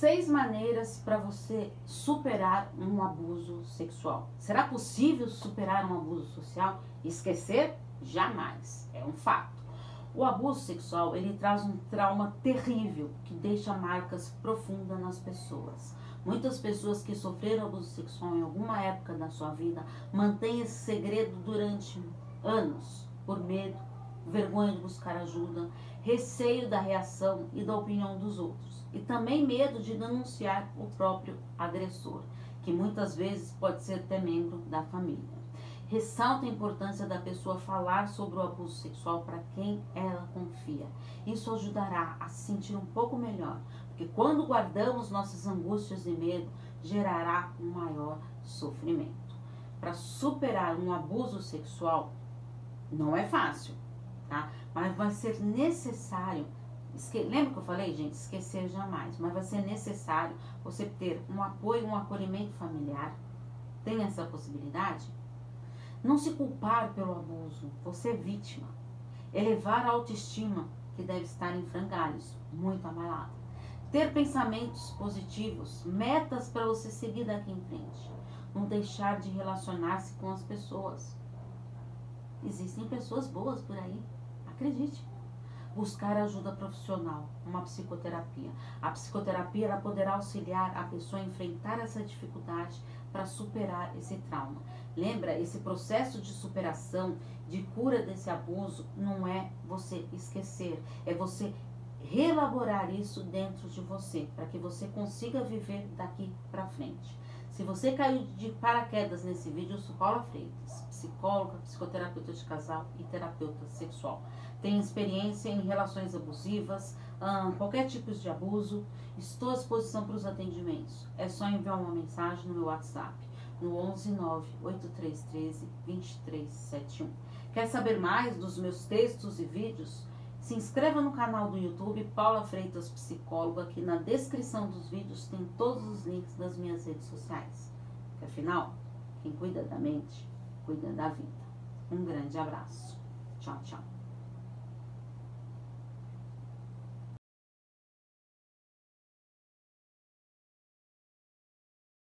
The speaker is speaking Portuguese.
seis maneiras para você superar um abuso sexual. Será possível superar um abuso social? Esquecer? Jamais. É um fato. O abuso sexual, ele traz um trauma terrível que deixa marcas profundas nas pessoas. Muitas pessoas que sofreram abuso sexual em alguma época da sua vida mantêm esse segredo durante anos, por medo, vergonha de buscar ajuda, receio da reação e da opinião dos outros, e também medo de denunciar o próprio agressor, que muitas vezes pode ser até membro da família. Ressalta a importância da pessoa falar sobre o abuso sexual para quem ela confia. Isso ajudará a se sentir um pouco melhor, porque quando guardamos nossas angústias e medo, gerará um maior sofrimento. Para superar um abuso sexual, não é fácil, tá? Mas vai ser necessário Esque... Lembra que eu falei, gente? Esquecer jamais. Mas vai ser necessário você ter um apoio, um acolhimento familiar. Tem essa possibilidade? Não se culpar pelo abuso, você é vítima. Elevar a autoestima, que deve estar em frangalhos, muito abalada. Ter pensamentos positivos, metas para você seguir daqui em frente. Não deixar de relacionar-se com as pessoas. Existem pessoas boas por aí, acredite buscar ajuda profissional, uma psicoterapia. A psicoterapia ela poderá auxiliar a pessoa a enfrentar essa dificuldade para superar esse trauma. Lembra, esse processo de superação, de cura desse abuso, não é você esquecer, é você reelaborar isso dentro de você, para que você consiga viver daqui para frente. Se você caiu de paraquedas nesse vídeo, eu sou Paula Freitas, psicóloga, psicoterapeuta de casal e terapeuta sexual. Tenho experiência em relações abusivas, qualquer tipo de abuso. Estou à disposição para os atendimentos. É só enviar uma mensagem no meu WhatsApp, no 11 9 8313 2371. Quer saber mais dos meus textos e vídeos? Se inscreva no canal do YouTube Paula Freitas Psicóloga, que na descrição dos vídeos tem todos os links das minhas redes sociais. Porque afinal, quem cuida da mente, cuida da vida. Um grande abraço. Tchau, tchau.